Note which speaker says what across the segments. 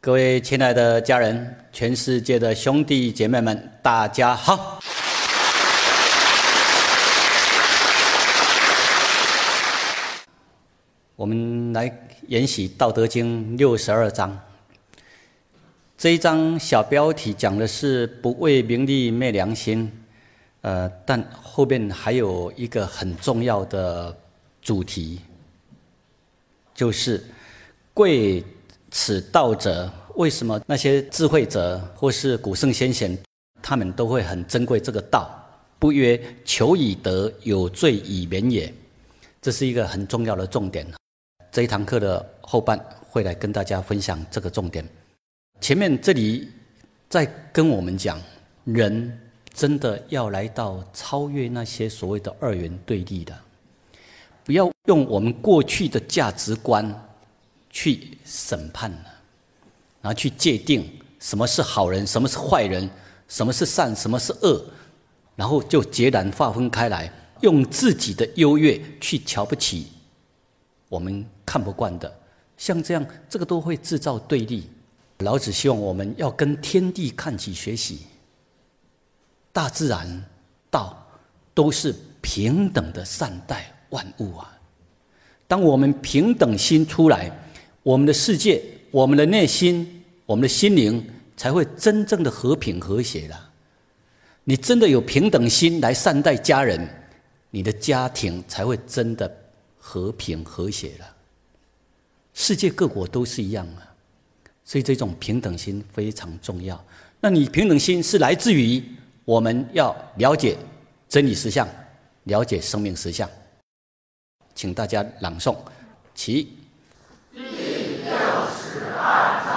Speaker 1: 各位亲爱的家人，全世界的兄弟姐妹们，大家好！我们来研习《道德经》六十二章。这一章小标题讲的是“不为名利昧良心”，呃，但后面还有一个很重要的主题，就是“贵”。此道者，为什么那些智慧者或是古圣先贤，他们都会很珍贵这个道？不曰求以得，有罪以免也。这是一个很重要的重点。这一堂课的后半会来跟大家分享这个重点。前面这里在跟我们讲，人真的要来到超越那些所谓的二元对立的，不要用我们过去的价值观。去审判了，然后去界定什么是好人，什么是坏人，什么是善，什么是恶，然后就截然划分开来，用自己的优越去瞧不起我们看不惯的，像这样，这个都会制造对立。老子希望我们要跟天地看齐学习，大自然道都是平等的善待万物啊。当我们平等心出来。我们的世界，我们的内心，我们的心灵，才会真正的和平和谐了。你真的有平等心来善待家人，你的家庭才会真的和平和谐了。世界各国都是一样啊，所以这种平等心非常重要。那你平等心是来自于我们要了解真理实相，了解生命实相。请大家朗诵，起。
Speaker 2: 二章，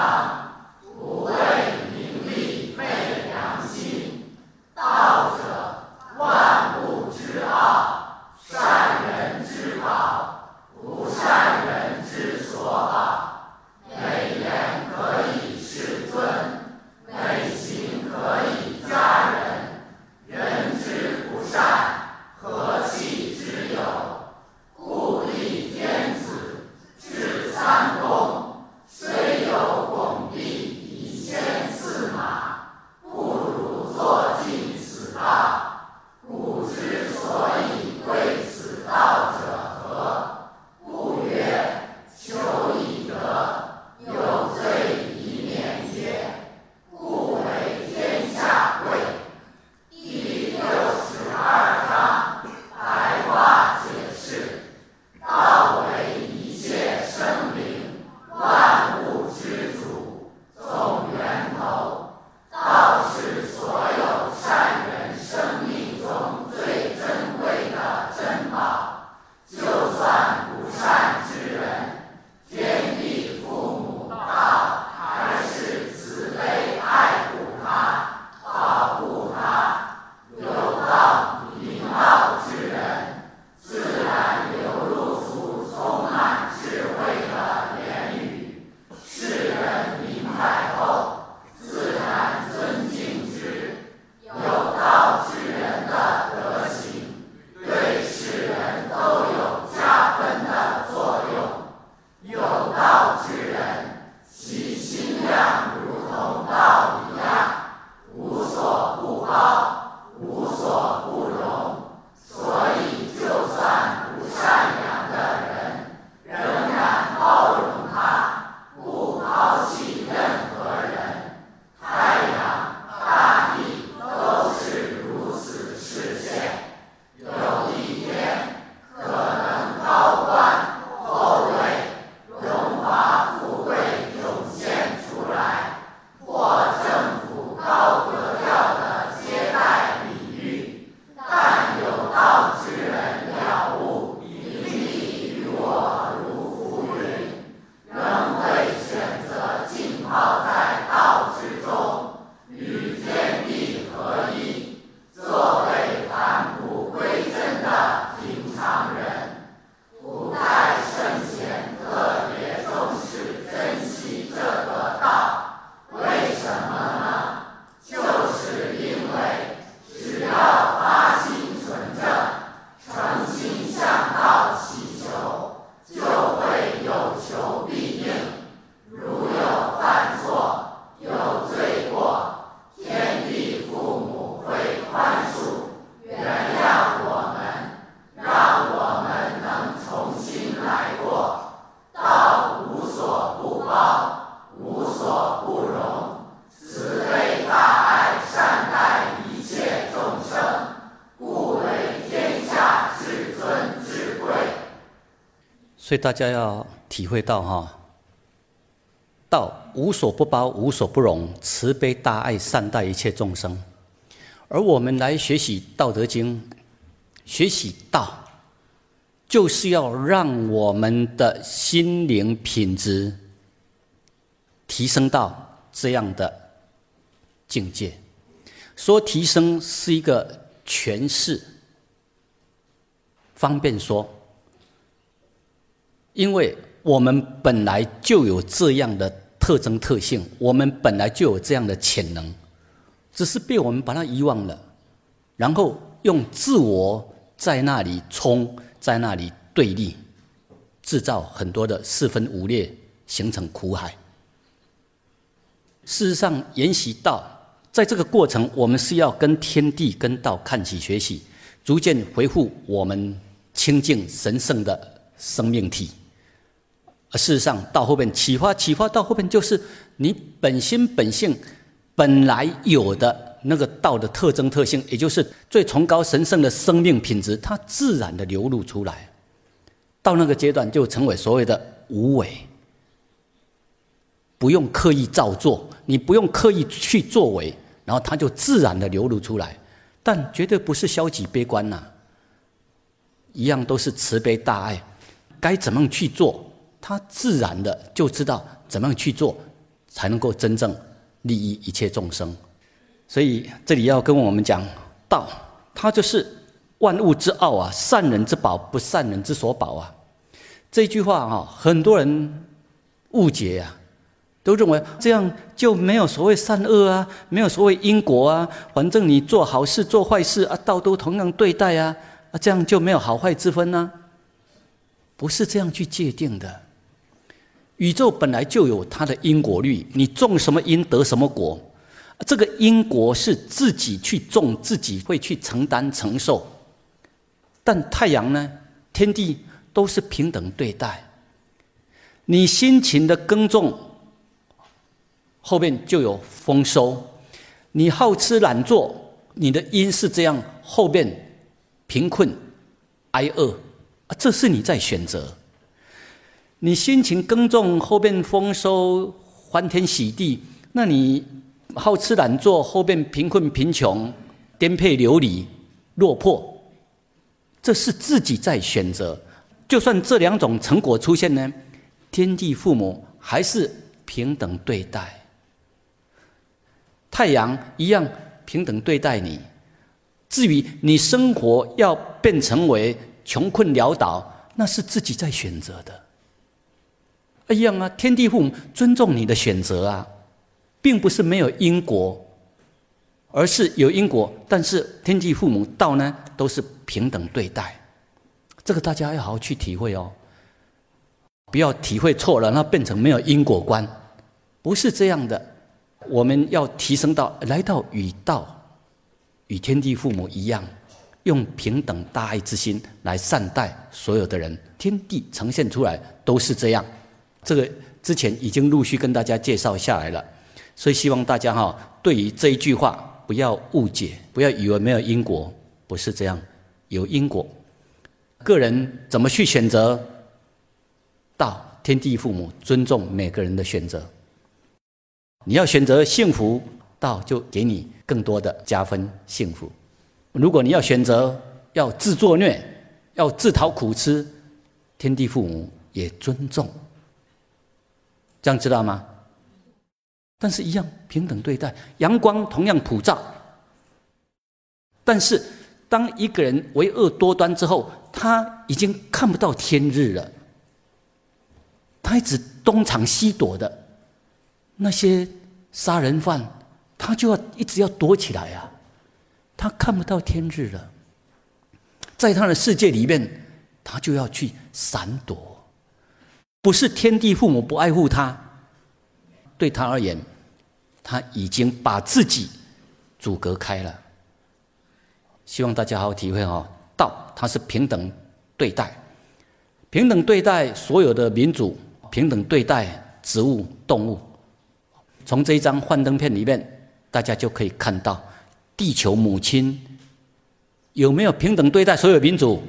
Speaker 2: 不为名利昧良心，道所以
Speaker 1: 大家要体会到哈，道无所不包，无所不容，慈悲大爱，善待一切众生。而我们来学习《道德经》，学习道，就是要让我们的心灵品质提升到这样的境界。说提升是一个诠释，方便说，因为我们本来就有这样的特征特性，我们本来就有这样的潜能。只是被我们把它遗忘了，然后用自我在那里冲，在那里对立，制造很多的四分五裂，形成苦海。事实上，研习道，在这个过程，我们是要跟天地、跟道看齐学习，逐渐恢复我们清净神圣的生命体。而事实上，到后面启发，启发到后面就是你本心本性。本来有的那个道的特征特性，也就是最崇高神圣的生命品质，它自然的流露出来。到那个阶段，就成为所谓的无为，不用刻意造作，你不用刻意去作为，然后它就自然的流露出来。但绝对不是消极悲观呐，一样都是慈悲大爱。该怎么去做，他自然的就知道怎么样去做，才能够真正。利益一切众生，所以这里要跟我们讲道，它就是万物之奥啊，善人之宝，不善人之所宝啊。这句话啊，很多人误解呀，都认为这样就没有所谓善恶啊，没有所谓因果啊，反正你做好事做坏事啊，道都同样对待啊，啊，这样就没有好坏之分呢？不是这样去界定的。宇宙本来就有它的因果律，你种什么因得什么果，这个因果是自己去种，自己会去承担承受。但太阳呢，天地都是平等对待，你辛勤的耕种，后面就有丰收；你好吃懒做，你的因是这样，后面贫困挨饿，这是你在选择。你辛勤耕种，后边丰收，欢天喜地；那你好吃懒做，后边贫困贫穷，颠沛流离，落魄。这是自己在选择。就算这两种成果出现呢，天地父母还是平等对待。太阳一样平等对待你。至于你生活要变成为穷困潦倒，那是自己在选择的。一样啊，天地父母尊重你的选择啊，并不是没有因果，而是有因果，但是天地父母道呢都是平等对待，这个大家要好好去体会哦，不要体会错了，那变成没有因果观，不是这样的，我们要提升到来到与道与天地父母一样，用平等大爱之心来善待所有的人，天地呈现出来都是这样。这个之前已经陆续跟大家介绍下来了，所以希望大家哈，对于这一句话不要误解，不要以为没有因果，不是这样，有因果。个人怎么去选择？道天地父母尊重每个人的选择。你要选择幸福，道就给你更多的加分幸福。如果你要选择要自作孽，要自讨苦吃，天地父母也尊重。这样知道吗？但是，一样平等对待，阳光同样普照。但是，当一个人为恶多端之后，他已经看不到天日了。他一直东藏西躲的，那些杀人犯，他就要一直要躲起来啊！他看不到天日了，在他的世界里面，他就要去闪躲。不是天地父母不爱护他，对他而言，他已经把自己阻隔开了。希望大家好好体会哦，道它是平等对待，平等对待所有的民主，平等对待植物、动物。从这一张幻灯片里面，大家就可以看到，地球母亲有没有平等对待所有民主？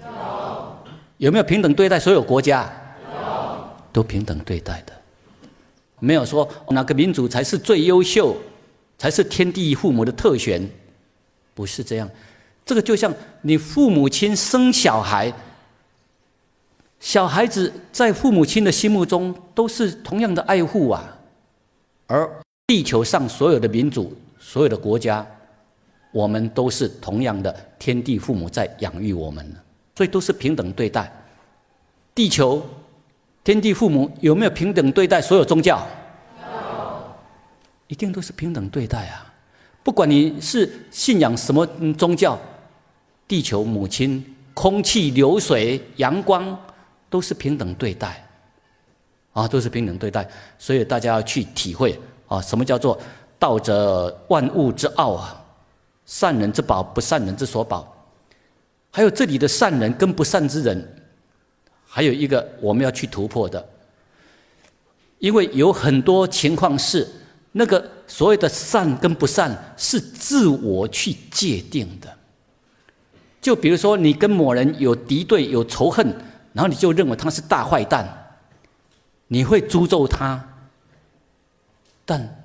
Speaker 1: 有。有没有平等对待所有国家？都平等对待的，没有说哪个民族才是最优秀，才是天地父母的特权，不是这样。这个就像你父母亲生小孩，小孩子在父母亲的心目中都是同样的爱护啊，而地球上所有的民族、所有的国家，我们都是同样的天地父母在养育我们，所以都是平等对待。地球。天地父母有没有平等对待所有宗教？
Speaker 2: 有，
Speaker 1: 一定都是平等对待啊！不管你是信仰什么宗教，地球母亲、空气、流水、阳光都是平等对待，啊，都是平等对待。所以大家要去体会啊，什么叫做道者万物之奥啊？善人之宝，不善人之所宝。还有这里的善人跟不善之人。还有一个我们要去突破的，因为有很多情况是那个所谓的善跟不善是自我去界定的。就比如说，你跟某人有敌对、有仇恨，然后你就认为他是大坏蛋，你会诅咒他，但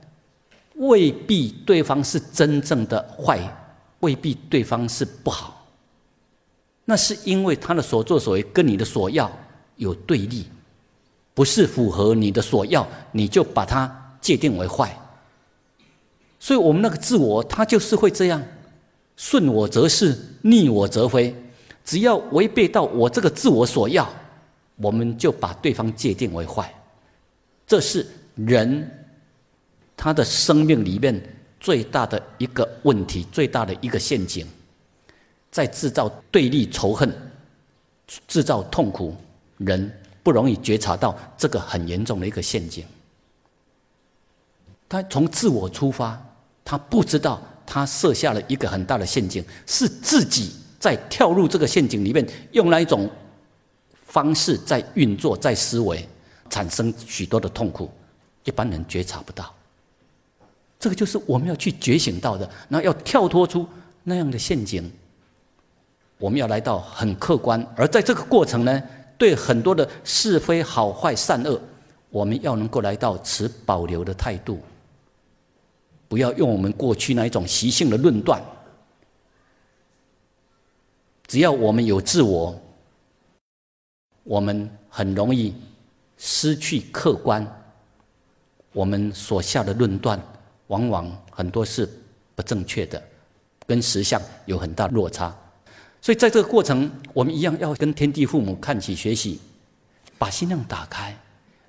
Speaker 1: 未必对方是真正的坏，未必对方是不好。那是因为他的所作所为跟你的所要有对立，不是符合你的所要，你就把它界定为坏。所以我们那个自我，他就是会这样，顺我则是，逆我则非。只要违背到我这个自我所要，我们就把对方界定为坏。这是人他的生命里面最大的一个问题，最大的一个陷阱。在制造对立、仇恨，制造痛苦，人不容易觉察到这个很严重的一个陷阱。他从自我出发，他不知道他设下了一个很大的陷阱，是自己在跳入这个陷阱里面，用那一种方式在运作、在思维，产生许多的痛苦，一般人觉察不到。这个就是我们要去觉醒到的，那要跳脱出那样的陷阱。我们要来到很客观，而在这个过程呢，对很多的是非好坏善恶，我们要能够来到持保留的态度，不要用我们过去那一种习性的论断。只要我们有自我，我们很容易失去客观，我们所下的论断，往往很多是不正确的，跟实相有很大落差。所以，在这个过程，我们一样要跟天地父母看齐学习，把心量打开，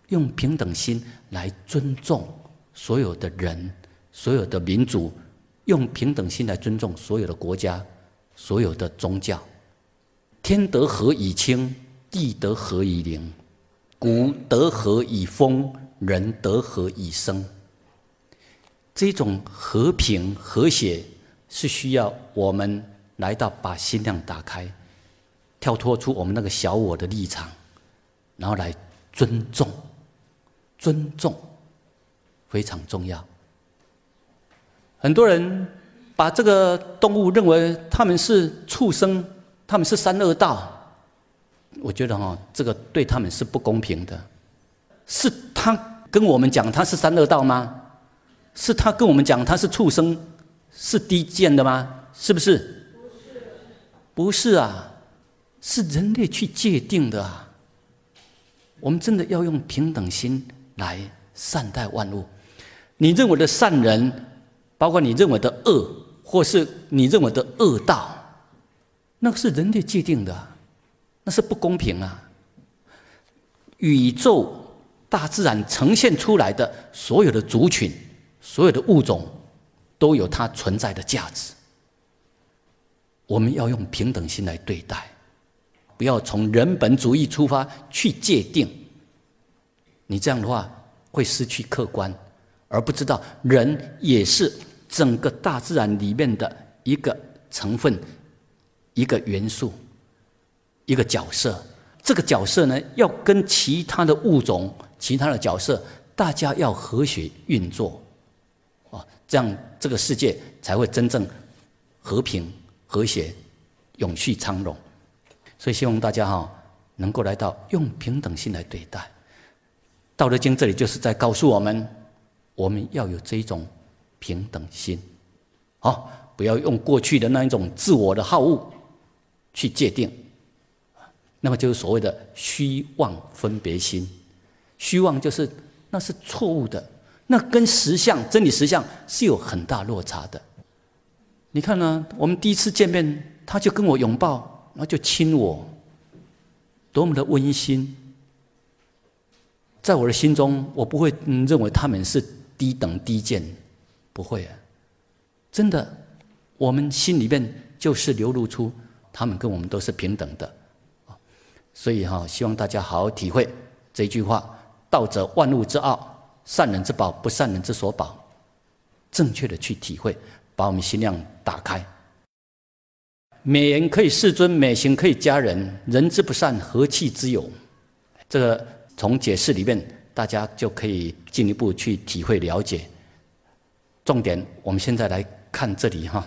Speaker 1: 用平等心来尊重所有的人、所有的民族，用平等心来尊重所有的国家、所有的宗教。天得何以清？地得何以灵？谷得何以丰？人得何以生？这种和平和谐是需要我们。来到，把心量打开，跳脱出我们那个小我的立场，然后来尊重，尊重非常重要。很多人把这个动物认为他们是畜生，他们是三恶道。我觉得哈，这个对他们是不公平的。是他跟我们讲他是三恶道吗？是他跟我们讲他是畜生，是低贱的吗？是不是？不是啊，是人类去界定的啊。我们真的要用平等心来善待万物。你认为的善人，包括你认为的恶，或是你认为的恶道，那是人类界定的，那是不公平啊。宇宙大自然呈现出来的所有的族群，所有的物种，都有它存在的价值。我们要用平等心来对待，不要从人本主义出发去界定。你这样的话会失去客观，而不知道人也是整个大自然里面的一个成分、一个元素、一个角色。这个角色呢，要跟其他的物种、其他的角色，大家要和谐运作，啊，这样这个世界才会真正和平。和谐、永续、昌荣，所以希望大家哈能够来到用平等心来对待。《道德经》这里就是在告诉我们，我们要有这一种平等心，好，不要用过去的那一种自我的好恶去界定，那么就是所谓的虚妄分别心。虚妄就是那是错误的，那跟实相真理实相是有很大落差的。你看呢？我们第一次见面，他就跟我拥抱，然后就亲我，多么的温馨！在我的心中，我不会认为他们是低等低贱，不会啊！真的，我们心里面就是流露出他们跟我们都是平等的所以哈，希望大家好好体会这句话：“道者，万物之奥，善人之宝，不善人之所宝。”正确的去体会。把我们心量打开。美言可以世尊，美行可以佳人。人之不善，何气之有？这个从解释里面，大家就可以进一步去体会了解。重点，我们现在来看这里哈。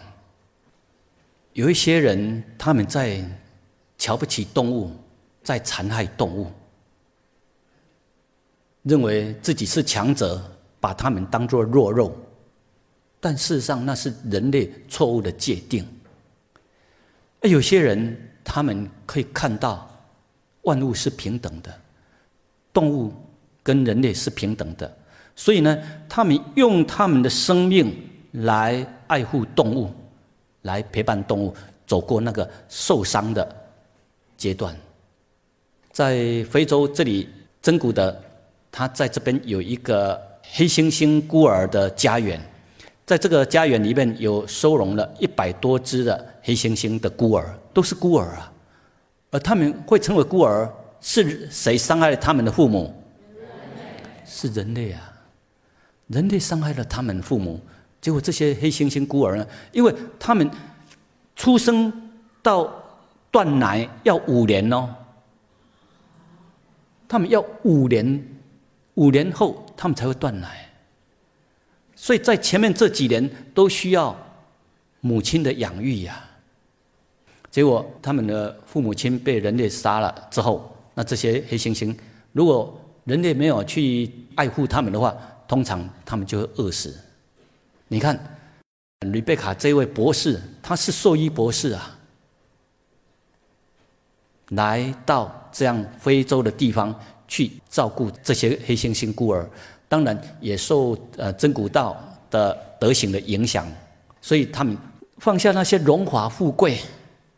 Speaker 1: 有一些人，他们在瞧不起动物，在残害动物，认为自己是强者，把他们当作弱肉。但事实上，那是人类错误的界定。有些人，他们可以看到万物是平等的，动物跟人类是平等的，所以呢，他们用他们的生命来爱护动物，来陪伴动物走过那个受伤的阶段。在非洲这里，真古的他在这边有一个黑猩猩孤儿的家园。在这个家园里面有收容了一百多只的黑猩猩的孤儿，都是孤儿啊。而他们会成为孤儿，是谁伤害了他们的父母？是人类啊！人类伤害了他们父母，结果这些黑猩猩孤儿呢？因为他们出生到断奶要五年哦，他们要五年，五年后他们才会断奶。所以在前面这几年都需要母亲的养育呀。结果他们的父母亲被人类杀了之后，那这些黑猩猩，如果人类没有去爱护他们的话，通常他们就会饿死。你看，吕贝卡这位博士，他是兽医博士啊，来到这样非洲的地方去照顾这些黑猩猩孤儿。当然也受呃真古道的德行的影响，所以他们放下那些荣华富贵，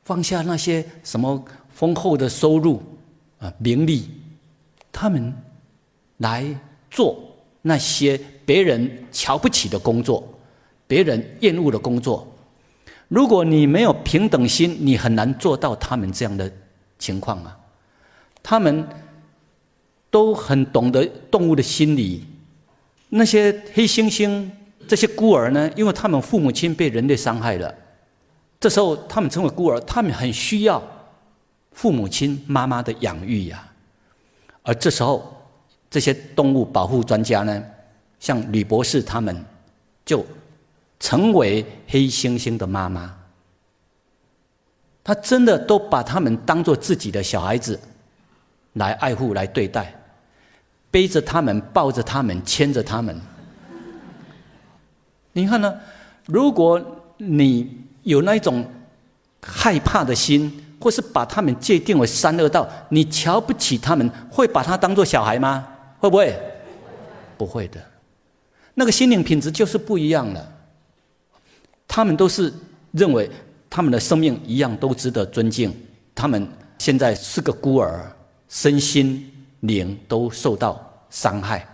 Speaker 1: 放下那些什么丰厚的收入啊名利，他们来做那些别人瞧不起的工作，别人厌恶的工作。如果你没有平等心，你很难做到他们这样的情况啊。他们都很懂得动物的心理。那些黑猩猩，这些孤儿呢？因为他们父母亲被人类伤害了，这时候他们成为孤儿，他们很需要父母亲妈妈的养育呀。而这时候，这些动物保护专家呢，像吕博士他们，就成为黑猩猩的妈妈。他真的都把他们当做自己的小孩子来爱护、来对待。背着他们，抱着他们，牵着他们。你看呢？如果你有那种害怕的心，或是把他们界定为三恶道，你瞧不起他们，会把他当做小孩吗？会不会？不会的。那个心灵品质就是不一样了。他们都是认为他们的生命一样都值得尊敬。他们现在是个孤儿，身心。灵都受到伤害，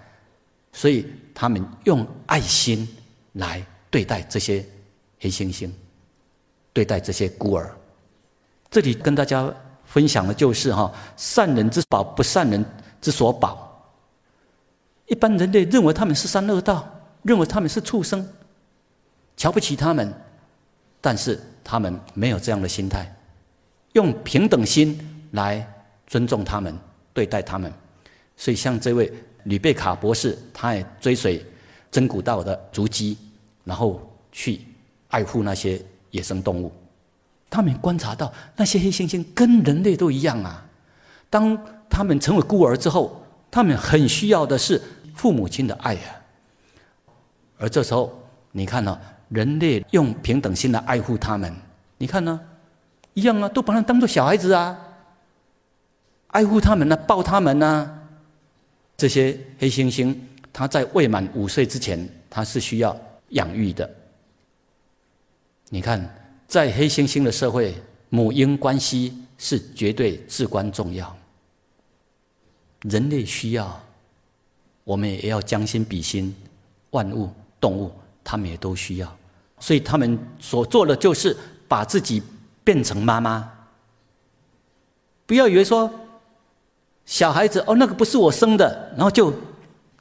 Speaker 1: 所以他们用爱心来对待这些黑猩猩，对待这些孤儿。这里跟大家分享的就是哈，善人之宝，不善人之所宝。一般人类认为他们是三恶道，认为他们是畜生，瞧不起他们，但是他们没有这样的心态，用平等心来尊重他们。对待他们，所以像这位吕贝卡博士，他也追随真古道的足迹，然后去爱护那些野生动物。他们观察到那些黑猩猩跟人类都一样啊，当他们成为孤儿之后，他们很需要的是父母亲的爱呀。而这时候，你看呢？人类用平等心来爱护他们，你看呢？一样啊，都把他当做小孩子啊，爱护他们呢，抱他们呢。这些黑猩猩，它在未满五岁之前，它是需要养育的。你看，在黑猩猩的社会，母婴关系是绝对至关重要。人类需要，我们也要将心比心，万物动物，他们也都需要。所以他们所做的就是把自己变成妈妈。不要以为说。小孩子哦，那个不是我生的，然后就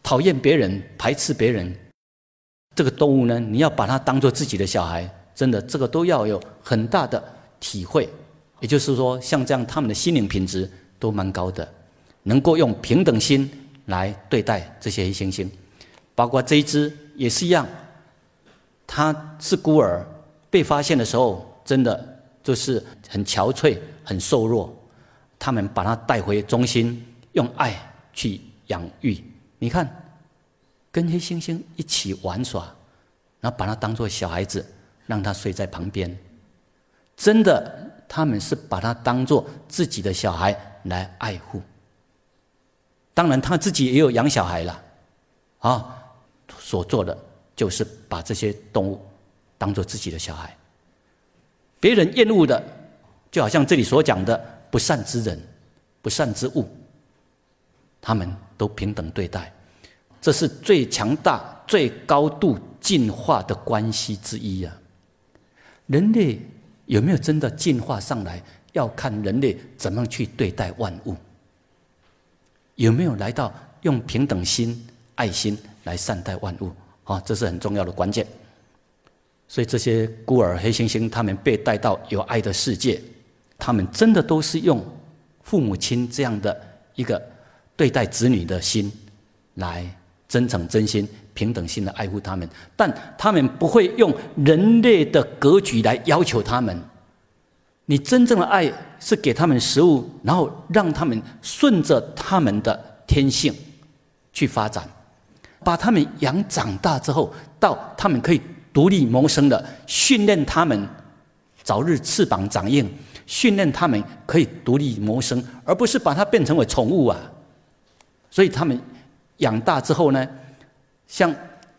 Speaker 1: 讨厌别人、排斥别人。这个动物呢，你要把它当做自己的小孩，真的，这个都要有很大的体会。也就是说，像这样，他们的心灵品质都蛮高的，能够用平等心来对待这些黑猩猩。包括这一只也是一样，它是孤儿，被发现的时候，真的就是很憔悴、很瘦弱。他们把他带回中心，用爱去养育。你看，跟黑猩猩一起玩耍，然后把他当做小孩子，让他睡在旁边。真的，他们是把他当做自己的小孩来爱护。当然，他自己也有养小孩了，啊，所做的就是把这些动物当做自己的小孩。别人厌恶的，就好像这里所讲的。不善之人，不善之物，他们都平等对待，这是最强大、最高度进化的关系之一呀。人类有没有真的进化上来？要看人类怎么去对待万物，有没有来到用平等心、爱心来善待万物啊？这是很重要的关键。所以这些孤儿黑猩猩，他们被带到有爱的世界。他们真的都是用父母亲这样的一个对待子女的心，来真诚、真心、平等心的爱护他们，但他们不会用人类的格局来要求他们。你真正的爱是给他们食物，然后让他们顺着他们的天性去发展，把他们养长大之后，到他们可以独立谋生的，训练他们早日翅膀长硬。训练他们可以独立谋生，而不是把它变成为宠物啊！所以他们养大之后呢，像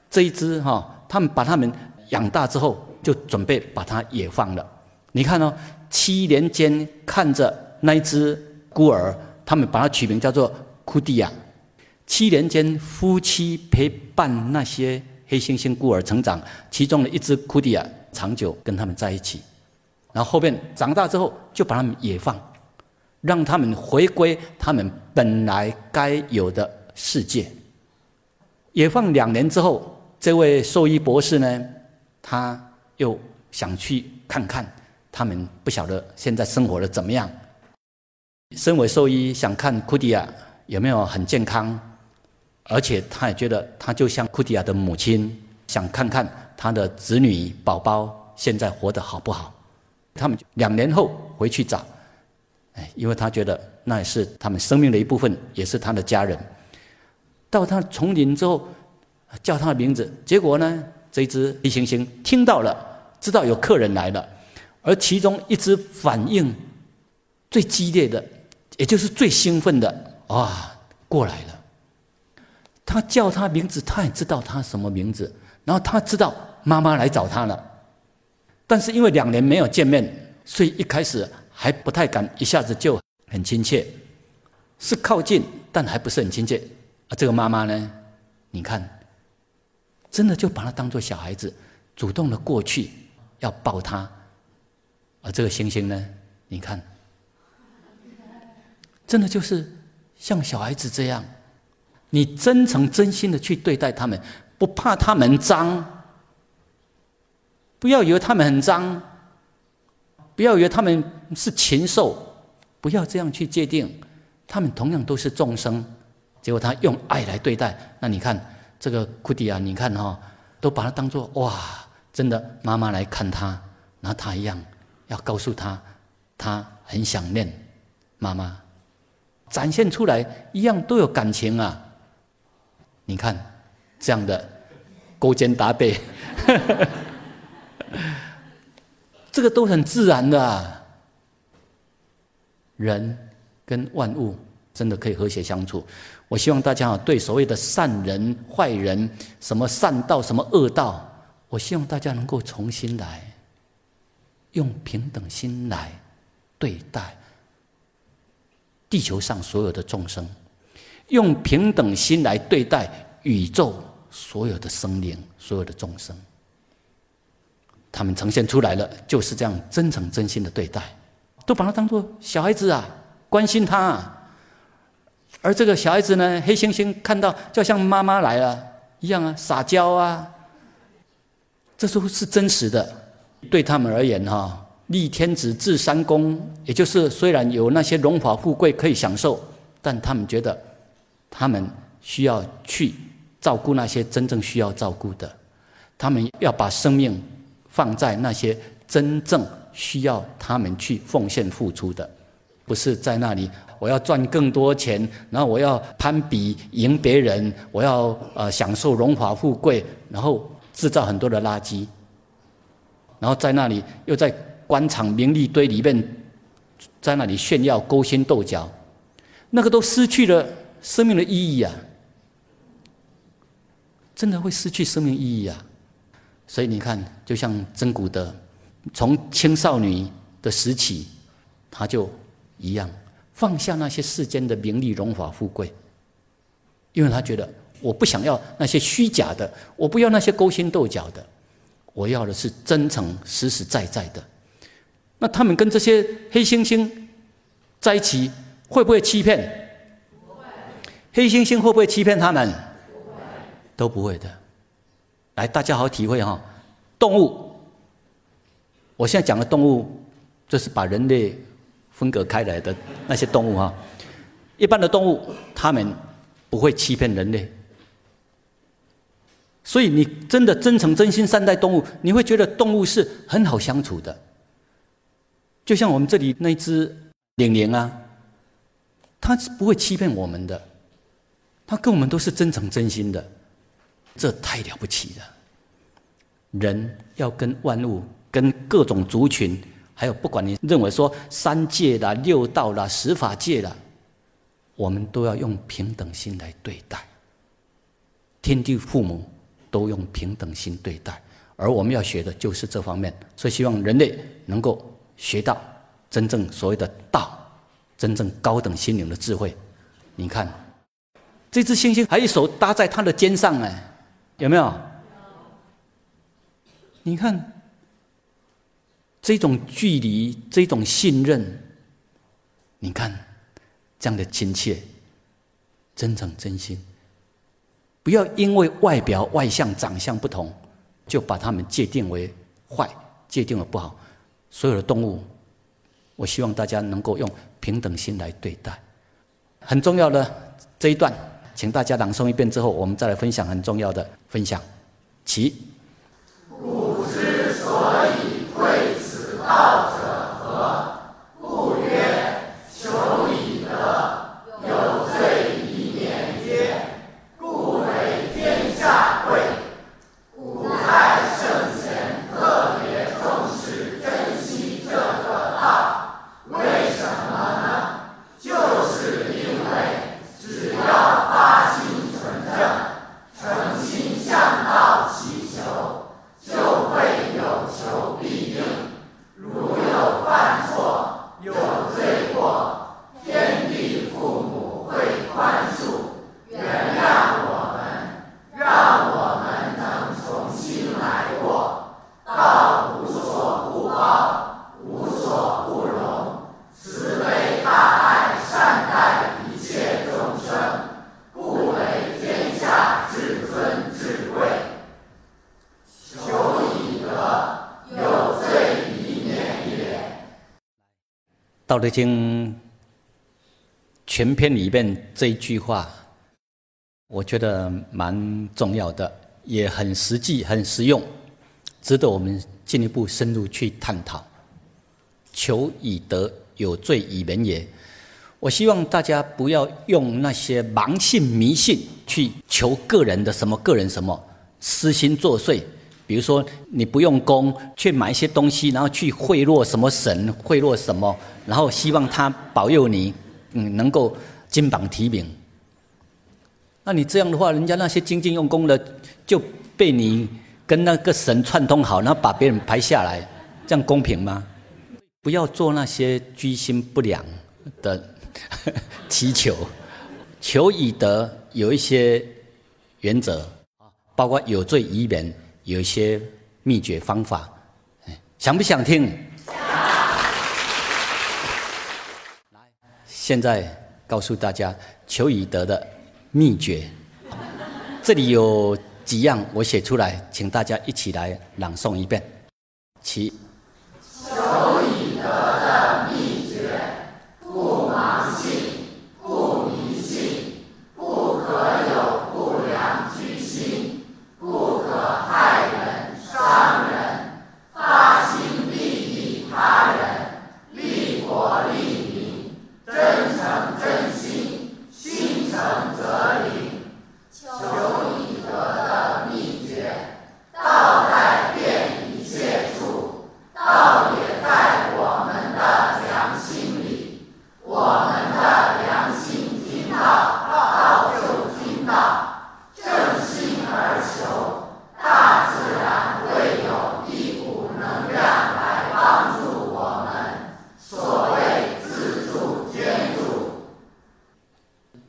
Speaker 1: 这一只哈，他们把它们养大之后，就准备把它也放了。你看哦，七年间看着那一只孤儿，他们把它取名叫做库蒂亚。七年间，夫妻陪伴那些黑猩猩孤儿成长，其中的一只库蒂亚长久跟他们在一起。然后后面长大之后，就把他们野放，让他们回归他们本来该有的世界。野放两年之后，这位兽医博士呢，他又想去看看他们，不晓得现在生活的怎么样。身为兽医，想看库迪亚有没有很健康，而且他也觉得他就像库迪亚的母亲，想看看他的子女宝宝现在活得好不好。他们两年后回去找，哎，因为他觉得那也是他们生命的一部分，也是他的家人。到他丛林之后，叫他的名字，结果呢，这只黑猩猩听到了，知道有客人来了，而其中一只反应最激烈的，也就是最兴奋的，哇，过来了。他叫他名字，他也知道他什么名字，然后他知道妈妈来找他了。但是因为两年没有见面，所以一开始还不太敢一下子就很亲切，是靠近，但还不是很亲切。啊，这个妈妈呢，你看，真的就把他当做小孩子，主动的过去要抱他。而这个星星呢，你看，真的就是像小孩子这样，你真诚真心的去对待他们，不怕他们脏。不要以为他们很脏，不要以为他们是禽兽，不要这样去界定，他们同样都是众生。结果他用爱来对待，那你看这个库迪亚，你看哈，都把他当做哇，真的妈妈来看他，然后他一样要告诉他，他很想念妈妈，展现出来一样都有感情啊。你看这样的勾肩搭背，这个都很自然的。人跟万物真的可以和谐相处。我希望大家啊，对所谓的善人、坏人，什么善道、什么恶道，我希望大家能够重新来，用平等心来对待地球上所有的众生，用平等心来对待宇宙所有的生灵、所有的众生。他们呈现出来了，就是这样真诚真心的对待，都把他当做小孩子啊，关心他。啊而这个小孩子呢，黑猩猩看到就像妈妈来了一样啊，撒娇啊，这都是真实的。对他们而言，哈，立天子制三公，也就是虽然有那些荣华富贵可以享受，但他们觉得他们需要去照顾那些真正需要照顾的，他们要把生命放在那些真正需要他们去奉献付出的，不是在那里。我要赚更多钱，然后我要攀比赢别人，我要呃享受荣华富贵，然后制造很多的垃圾，然后在那里又在官场名利堆里面，在那里炫耀勾心斗角，那个都失去了生命的意义啊！真的会失去生命意义啊！所以你看，就像真古德，从青少女的时起，他就一样。放下那些世间的名利荣华富贵，因为他觉得我不想要那些虚假的，我不要那些勾心斗角的，我要的是真诚实实在在的。那他们跟这些黑猩猩在一起，会不会欺骗？黑猩猩会不会欺骗他们？都不会的。来，大家好好体会哈，动物。我现在讲的动物，就是把人类。分隔开来的那些动物哈，一般的动物，它们不会欺骗人类。所以你真的真诚真心善待动物，你会觉得动物是很好相处的。就像我们这里那只玲玲啊，它是不会欺骗我们的，它跟我们都是真诚真心的，这太了不起了。人要跟万物、跟各种族群。还有，不管你认为说三界啦、六道啦、十法界啦，我们都要用平等心来对待。天地父母都用平等心对待，而我们要学的就是这方面。所以，希望人类能够学到真正所谓的道，真正高等心灵的智慧。你看，这只猩猩还一手搭在他的肩上，哎，有没有？你看。这种距离，这种信任，你看，这样的亲切、真诚、真心，不要因为外表、外相、长相不同，就把他们界定为坏，界定为不好。所有的动物，我希望大家能够用平等心来对待。很重要的这一段，请大家朗诵一遍之后，我们再来分享很重要的分享。其。
Speaker 2: 道。
Speaker 1: 道德经全篇里面这一句话，我觉得蛮重要的，也很实际、很实用，值得我们进一步深入去探讨。求以德，有罪以人也。我希望大家不要用那些盲信迷信去求个人的什么个人什么，私心作祟。比如说，你不用功去买一些东西，然后去贿赂什么神，贿赂什么，然后希望他保佑你，嗯，能够金榜题名。那你这样的话，人家那些精进用功的就被你跟那个神串通好，然后把别人排下来，这样公平吗？不要做那些居心不良的 祈求，求以德有一些原则包括有罪以免。有一些秘诀方法，想不想听？来，现在告诉大家求以德的秘诀。这里有几样，我写出来，请大家一起来朗诵一遍。其
Speaker 2: 求以德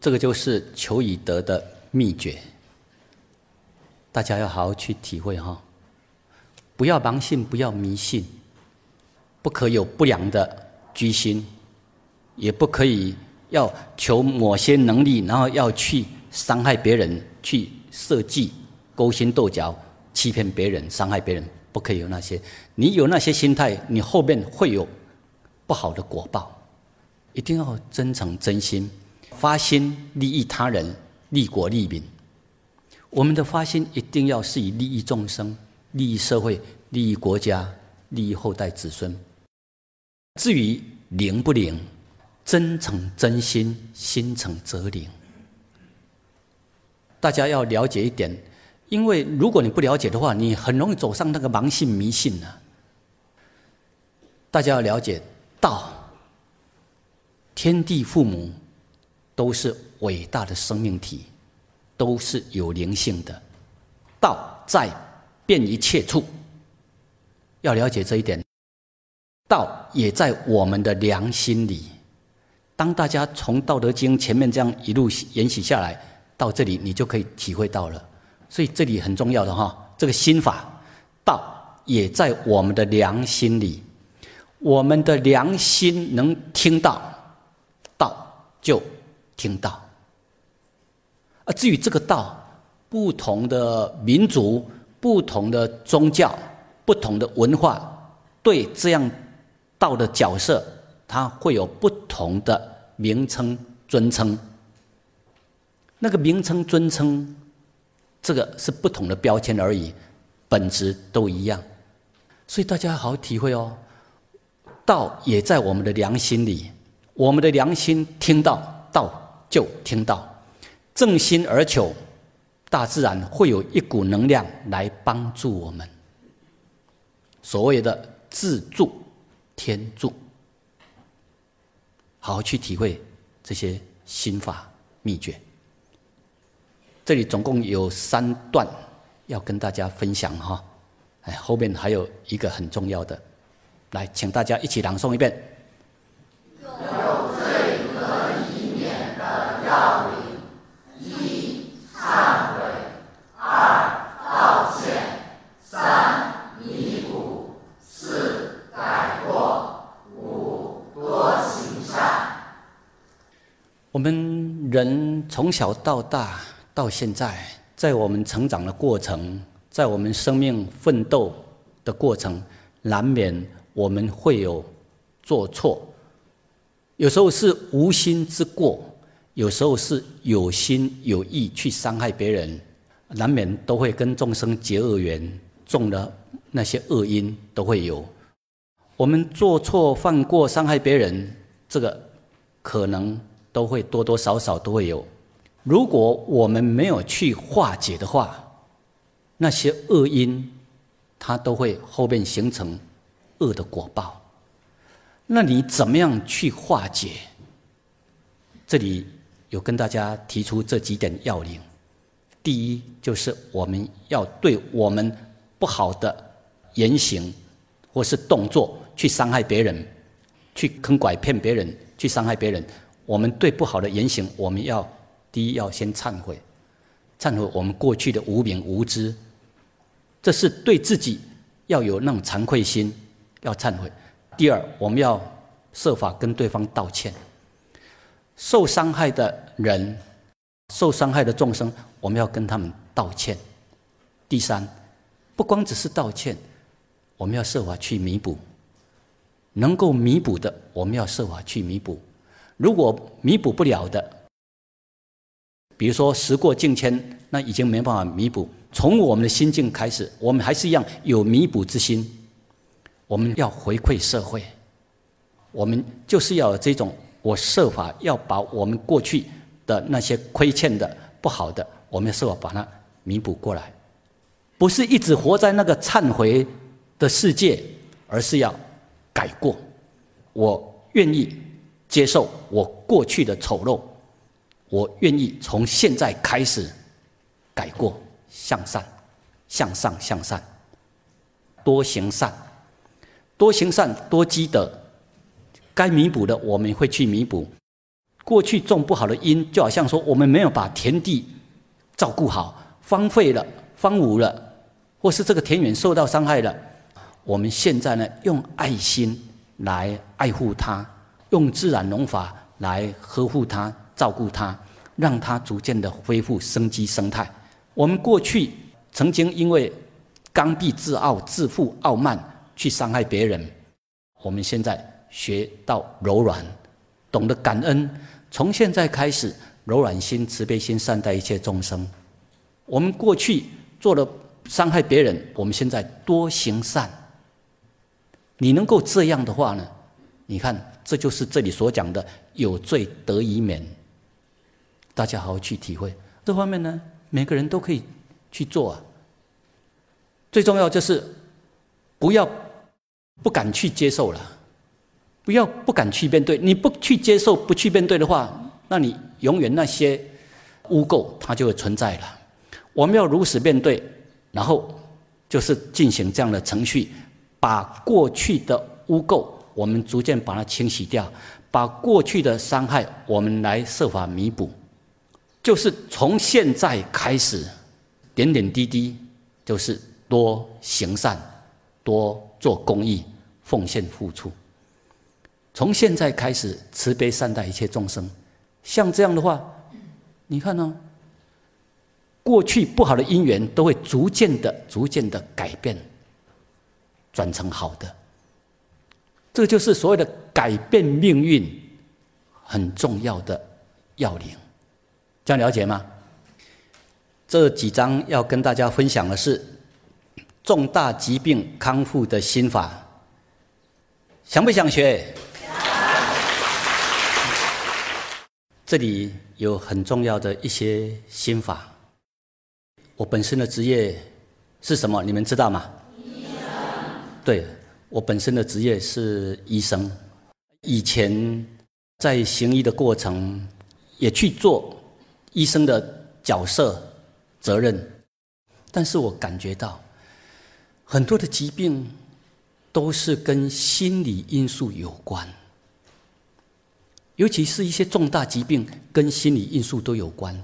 Speaker 1: 这个就是求以德的秘诀，大家要好好去体会哈！不要盲信，不要迷信，不可有不良的居心，也不可以要求某些能力，然后要去伤害别人，去设计勾心斗角、欺骗别人、伤害别人，不可以有那些。你有那些心态，你后面会有不好的果报。一定要真诚真心。发心利益他人、利国利民，我们的发心一定要是以利益众生、利益社会、利益国家、利益后代子孙。至于灵不灵，真诚真心，心诚则灵。大家要了解一点，因为如果你不了解的话，你很容易走上那个盲信迷信呢。大家要了解道，天地父母。都是伟大的生命体，都是有灵性的。道在变一切处，要了解这一点。道也在我们的良心里。当大家从《道德经》前面这样一路沿袭下来，到这里你就可以体会到了。所以这里很重要的哈，这个心法，道也在我们的良心里。我们的良心能听到，道就。听到，啊，至于这个道，不同的民族、不同的宗教、不同的文化，对这样道的角色，它会有不同的名称尊称。那个名称尊称，这个是不同的标签而已，本质都一样。所以大家好好体会哦，道也在我们的良心里，我们的良心听到道。就听到，正心而求，大自然会有一股能量来帮助我们。所谓的自助、天助，好好去体会这些心法秘诀。这里总共有三段要跟大家分享哈，哎，后面还有一个很重要的，来，请大家一起朗诵一遍。我们人从小到大到现在，在我们成长的过程，在我们生命奋斗的过程，难免我们会有做错。有时候是无心之过，有时候是有心有意去伤害别人，难免都会跟众生结恶缘，种的那些恶因都会有。我们做错、犯过、伤害别人，这个可能。都会多多少少都会有。如果我们没有去化解的话，那些恶因，它都会后面形成恶的果报。那你怎么样去化解？这里有跟大家提出这几点要领。第一，就是我们要对我们不好的言行或是动作去伤害别人，去坑拐骗别人，去伤害别人。我们对不好的言行，我们要第一要先忏悔，忏悔我们过去的无名无知。这是对自己要有那种惭愧心，要忏悔。第二，我们要设法跟对方道歉。受伤害的人，受伤害的众生，我们要跟他们道歉。第三，不光只是道歉，我们要设法去弥补。能够弥补的，我们要设法去弥补。如果弥补不了的，比如说时过境迁，那已经没办法弥补。从我们的心境开始，我们还是一样有弥补之心。我们要回馈社会，我们就是要有这种，我设法要把我们过去的那些亏欠的、不好的，我们设法把它弥补过来，不是一直活在那个忏悔的世界，而是要改过。我愿意接受我过去的丑陋，我愿意从现在开始改过向善，向上向善，多行善。多行善，多积德，该弥补的我们会去弥补。过去种不好的因，就好像说我们没有把田地照顾好，荒废了、荒芜了，或是这个田园受到伤害了。我们现在呢，用爱心来爱护它，用自然农法来呵护它、照顾它，让它逐渐的恢复生机生态。我们过去曾经因为刚愎自傲、自负、傲慢。去伤害别人，我们现在学到柔软，懂得感恩。从现在开始，柔软心、慈悲心，善待一切众生。我们过去做了伤害别人，我们现在多行善。你能够这样的话呢？你看，这就是这里所讲的有罪得以免。大家好好去体会这方面呢，每个人都可以去做啊。最重要就是不要。不敢去接受了，不要不敢去面对。你不去接受、不去面对的话，那你永远那些污垢它就会存在了。我们要如实面对，然后就是进行这样的程序，把过去的污垢我们逐渐把它清洗掉，把过去的伤害我们来设法弥补。就是从现在开始，点点滴滴，就是多行善，多。做公益、奉献、付出，从现在开始慈悲善待一切众生。像这样的话，你看呢？过去不好的因缘都会逐渐的、逐渐的改变，转成好的。这就是所谓的改变命运很重要的要领。这样了解吗？这几章要跟大家分享的是。重大疾病康复的心法，想不想学？这里有很重要的一些心法。我本身的职业是什么？你们知道吗？医生。对，我本身的职业是医生。以前在行医的过程，也去做医生的角色、责任，但是我感觉到。很多的疾病都是跟心理因素有关，尤其是一些重大疾病跟心理因素都有关。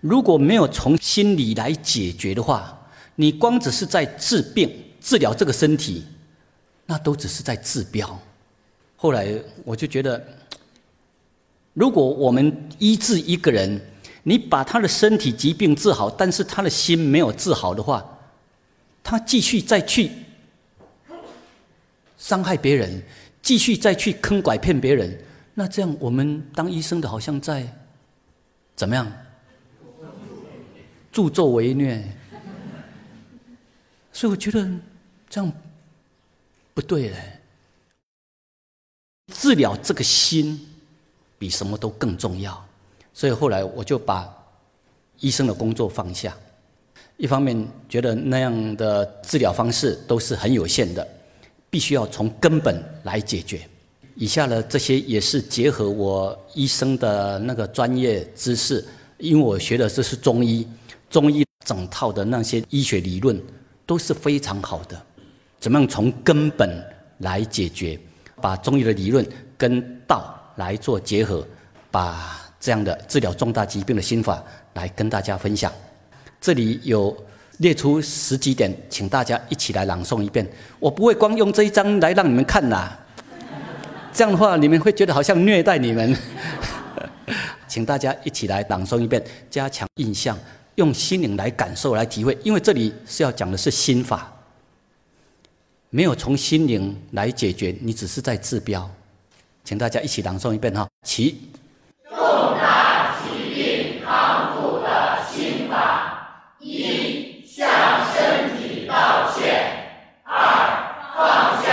Speaker 1: 如果没有从心理来解决的话，你光只是在治病、治疗这个身体，那都只是在治标。后来我就觉得，如果我们医治一个人，你把他的身体疾病治好，但是他的心没有治好的话，他继续再去伤害别人，继续再去坑拐骗别人，那这样我们当医生的好像在怎么样？助纣为虐。所以我觉得这样不对嘞。治疗这个心，比什么都更重要。所以后来我就把医生的工作放下，一方面觉得那样的治疗方式都是很有限的，必须要从根本来解决。以下的这些也是结合我医生的那个专业知识，因为我学的这是中医，中医整套的那些医学理论都是非常好的。怎么样从根本来解决？把中医的理论跟道来做结合，把这样的治疗重大疾病的心法来跟大家分享。这里有列出十几点，请大家一起来朗诵一遍。我不会光用这一章来让你们看呐。这样的话，你们会觉得好像虐待你们。请大家一起来朗诵一遍，加强印象，用心灵来感受、来体会。因为这里是要讲的是心法，没有从心灵来解决，你只是在治标。请大家一起朗诵一遍哈，起。
Speaker 2: 重大疾病康复的心法：一、向身体道歉；二、放下。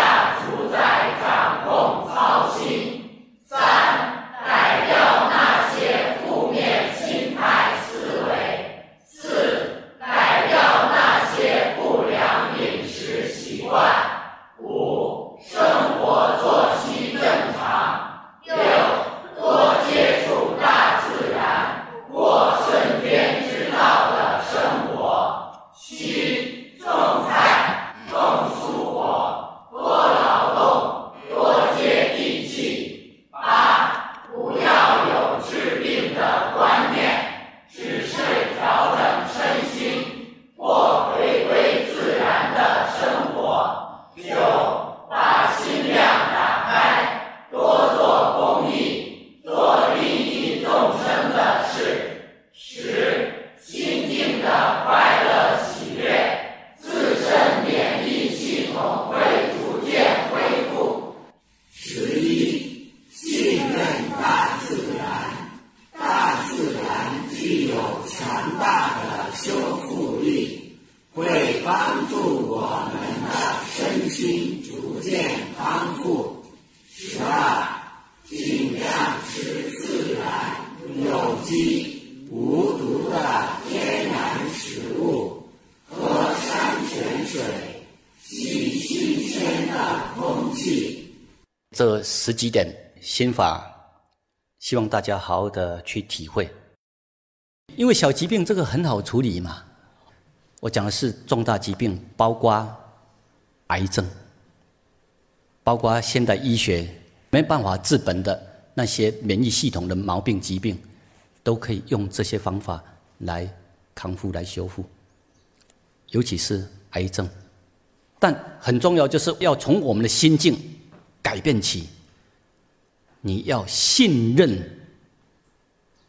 Speaker 1: 十几点心法，希望大家好好的去体会。因为小疾病这个很好处理嘛。我讲的是重大疾病，包括癌症，包括现代医学没办法治本的那些免疫系统的毛病疾病，都可以用这些方法来康复、来修复。尤其是癌症，但很重要就是要从我们的心境。改变起，你要信任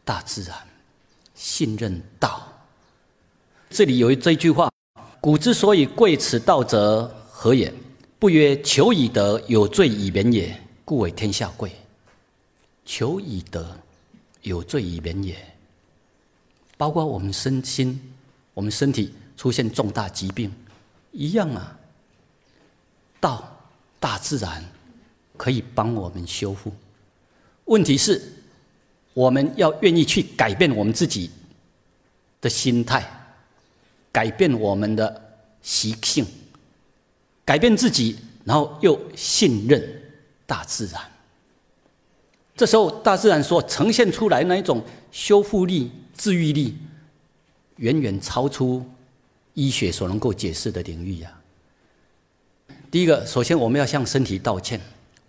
Speaker 1: 大自然，信任道。这里有一这句话：“古之所以贵此道者何也？不曰求以德，有罪以免也，故为天下贵。求以德，有罪以免也。包括我们身心，我们身体出现重大疾病，一样啊。道，大自然。”可以帮我们修复。问题是，我们要愿意去改变我们自己的心态，改变我们的习性，改变自己，然后又信任大自然。这时候，大自然所呈现出来那一种修复力、治愈力，远远超出医学所能够解释的领域呀。第一个，首先我们要向身体道歉。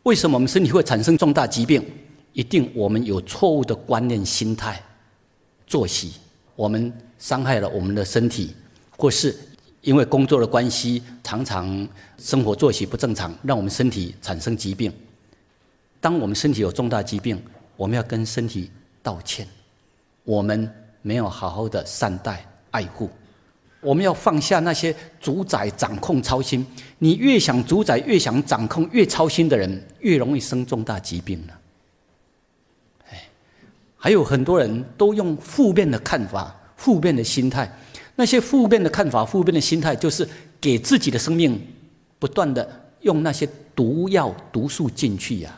Speaker 1: 为什么我们身体会产生重大疾病？一定我们有错误的观念、心态、作息，我们伤害了我们的身体，或是因为工作的关系，常常生活作息不正常，让我们身体产生疾病。当我们身体有重大疾病，我们要跟身体道歉，我们没有好好的善待、爱护。我们要放下那些主宰、掌控、操心。你越想主宰、越想掌控、越操心的人，越容易生重大疾病了。还有很多人都用负面的看法、负面的心态。那些负面的看法、负面的心态，就是给自己的生命不断的用那些毒药、毒素进去呀，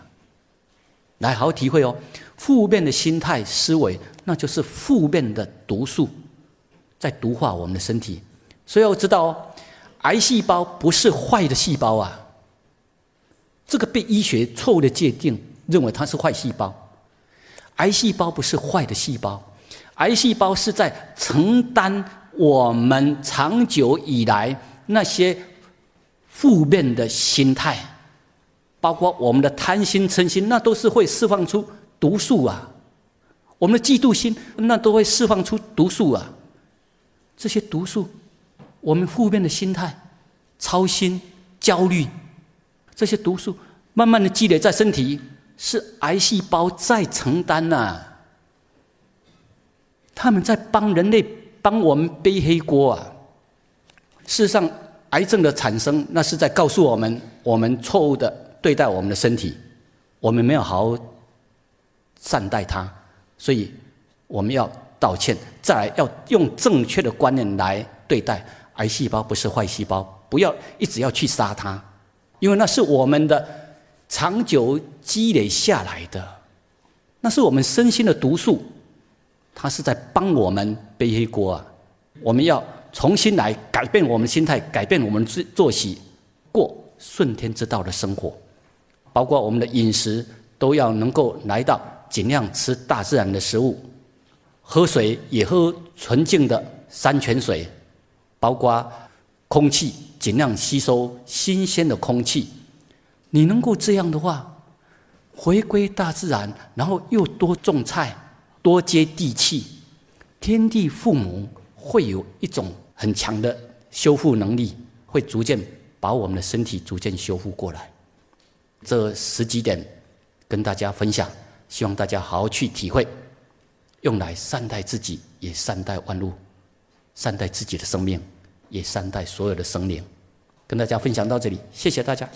Speaker 1: 来好好体会哦。负面的心态思维，那就是负面的毒素，在毒化我们的身体。所以要知道哦，癌细胞不是坏的细胞啊。这个被医学错误的界定，认为它是坏细胞。癌细胞不是坏的细胞，癌细胞是在承担我们长久以来那些负面的心态，包括我们的贪心、嗔心，那都是会释放出毒素啊。我们的嫉妒心，那都会释放出毒素啊。这些毒素，我们负面的心态、操心、焦虑。这些毒素慢慢的积累在身体，是癌细胞在承担呐。他们在帮人类帮我们背黑锅啊。事实上，癌症的产生，那是在告诉我们，我们错误的对待我们的身体，我们没有好好善待它，所以我们要道歉，再来要用正确的观念来对待癌细胞，不是坏细胞，不要一直要去杀它。因为那是我们的长久积累下来的，那是我们身心的毒素，它是在帮我们背黑锅啊！我们要重新来改变我们心态，改变我们作作息，过顺天之道的生活，包括我们的饮食都要能够来到尽量吃大自然的食物，喝水也喝纯净的山泉水，包括空气。尽量吸收新鲜的空气，你能够这样的话，回归大自然，然后又多种菜，多接地气，天地父母会有一种很强的修复能力，会逐渐把我们的身体逐渐修复过来。这十几点跟大家分享，希望大家好好去体会，用来善待自己，也善待万物，善待自己的生命，也善待所有的生灵。跟大家分享到这里，谢谢大家。